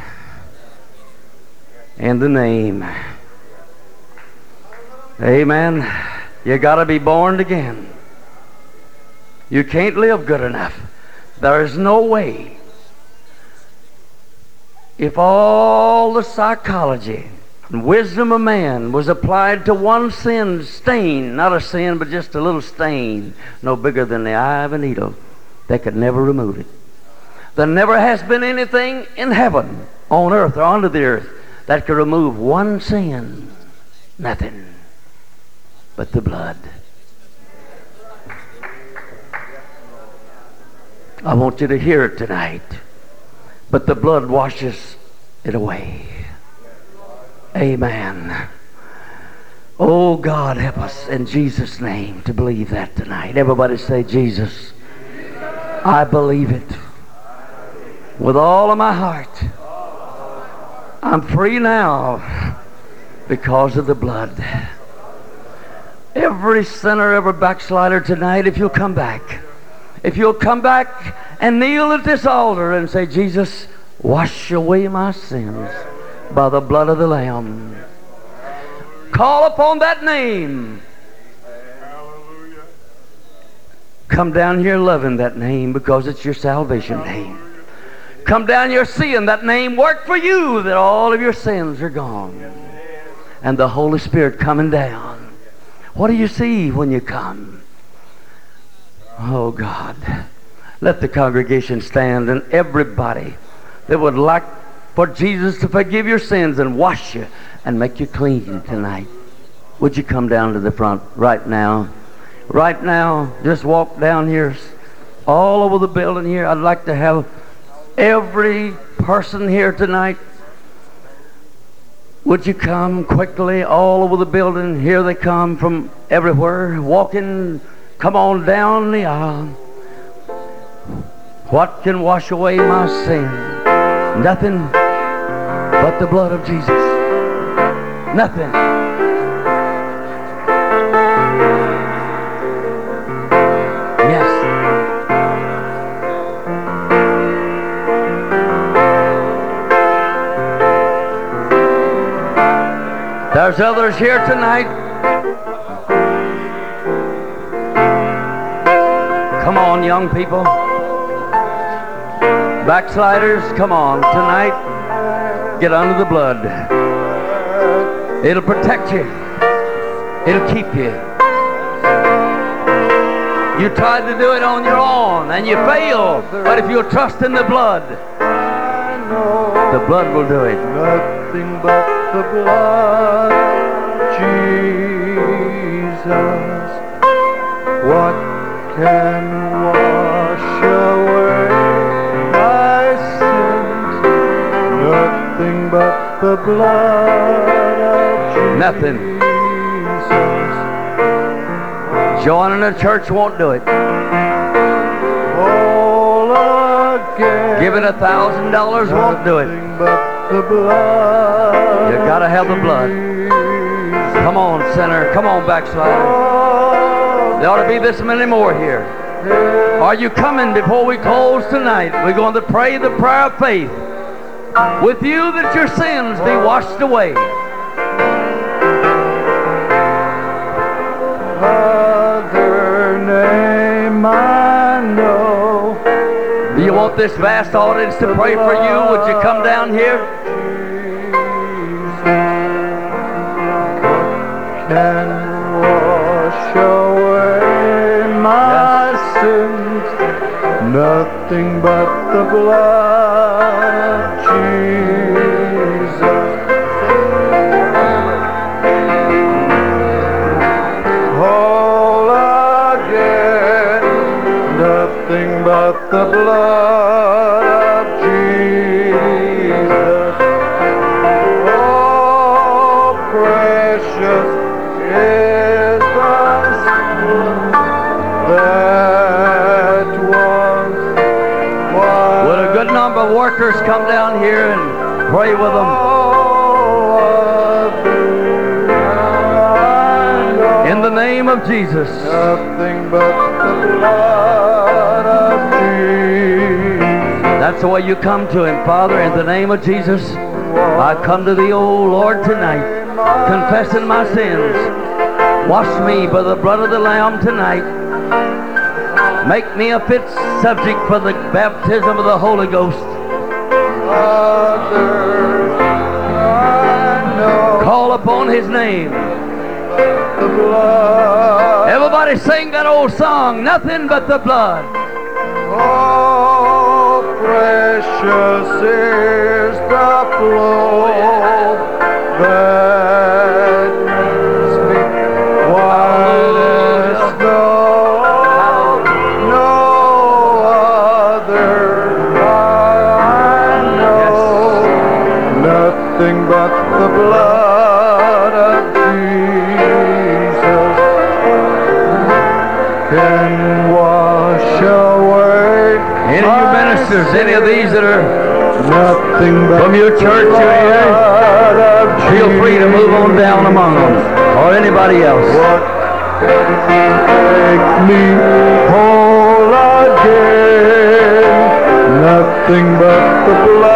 and the name. Amen. You got to be born again. You can't live good enough. There is no way. If all the psychology and wisdom of man was applied to one sin stain, not a sin, but just a little stain, no bigger than the eye of a needle, they could never remove it. There never has been anything in heaven, on earth, or under the earth that could remove one sin. Nothing but the blood. I want you to hear it tonight. But the blood washes it away. Amen. Oh, God, help us in Jesus' name to believe that tonight. Everybody say, Jesus. I believe it with all of my heart. I'm free now because of the blood. Every sinner, every backslider tonight, if you'll come back, if you'll come back and kneel at this altar and say, Jesus, wash away my sins by the blood of the Lamb. Call upon that name. Come down here loving that name because it's your salvation name. Come down here seeing that name work for you, that all of your sins are gone. And the Holy Spirit coming down. What do you see when you come? Oh God. Let the congregation stand and everybody that would like for Jesus to forgive your sins and wash you and make you clean tonight. Would you come down to the front right now? Right now, just walk down here all over the building here. I'd like to have every person here tonight. Would you come quickly all over the building? Here they come from everywhere, walking. Come on down the aisle. What can wash away my sin? Nothing but the blood of Jesus. Nothing. Yes. There's others here tonight. Come on, young people. Backsliders, come on. Tonight, get under the blood. It'll protect you. It'll keep you. You tried to do it on your own and you failed. But if you'll trust in the blood, the blood will do it. Nothing but the blood Jesus. What can the blood of Jesus. Nothing. Joining a church won't do it. Giving a thousand dollars won't do it. Nothing but the blood. You gotta have the blood. Come on, sinner. Come on, backslider. Oh. There ought to be this many more here. Are you coming before we close tonight? We're going to pray the prayer of faith. With you that your sins be washed away. Other name I know. Do you want this vast audience to pray for you? Would you come down here? Nothing but the blood Jesus. Whole again. Nothing but the blood workers come down here and pray with them? In the name of Jesus. Nothing but the blood of Jesus. That's the way you come to Him, Father. In the name of Jesus, I come to Thee, O Lord, tonight, confessing my sins. Wash me by the blood of the Lamb tonight. Make me a fit subject for the baptism of the Holy Ghost. Others I know Call upon His name. the blood. Everybody sing that old song, Nothing But the Blood. Oh, precious is the flow blood of Jesus can wash away. Any of you ministers, any of these that are Nothing but from your church you're here, feel free to move on down among them or anybody else. What make me whole again? Nothing but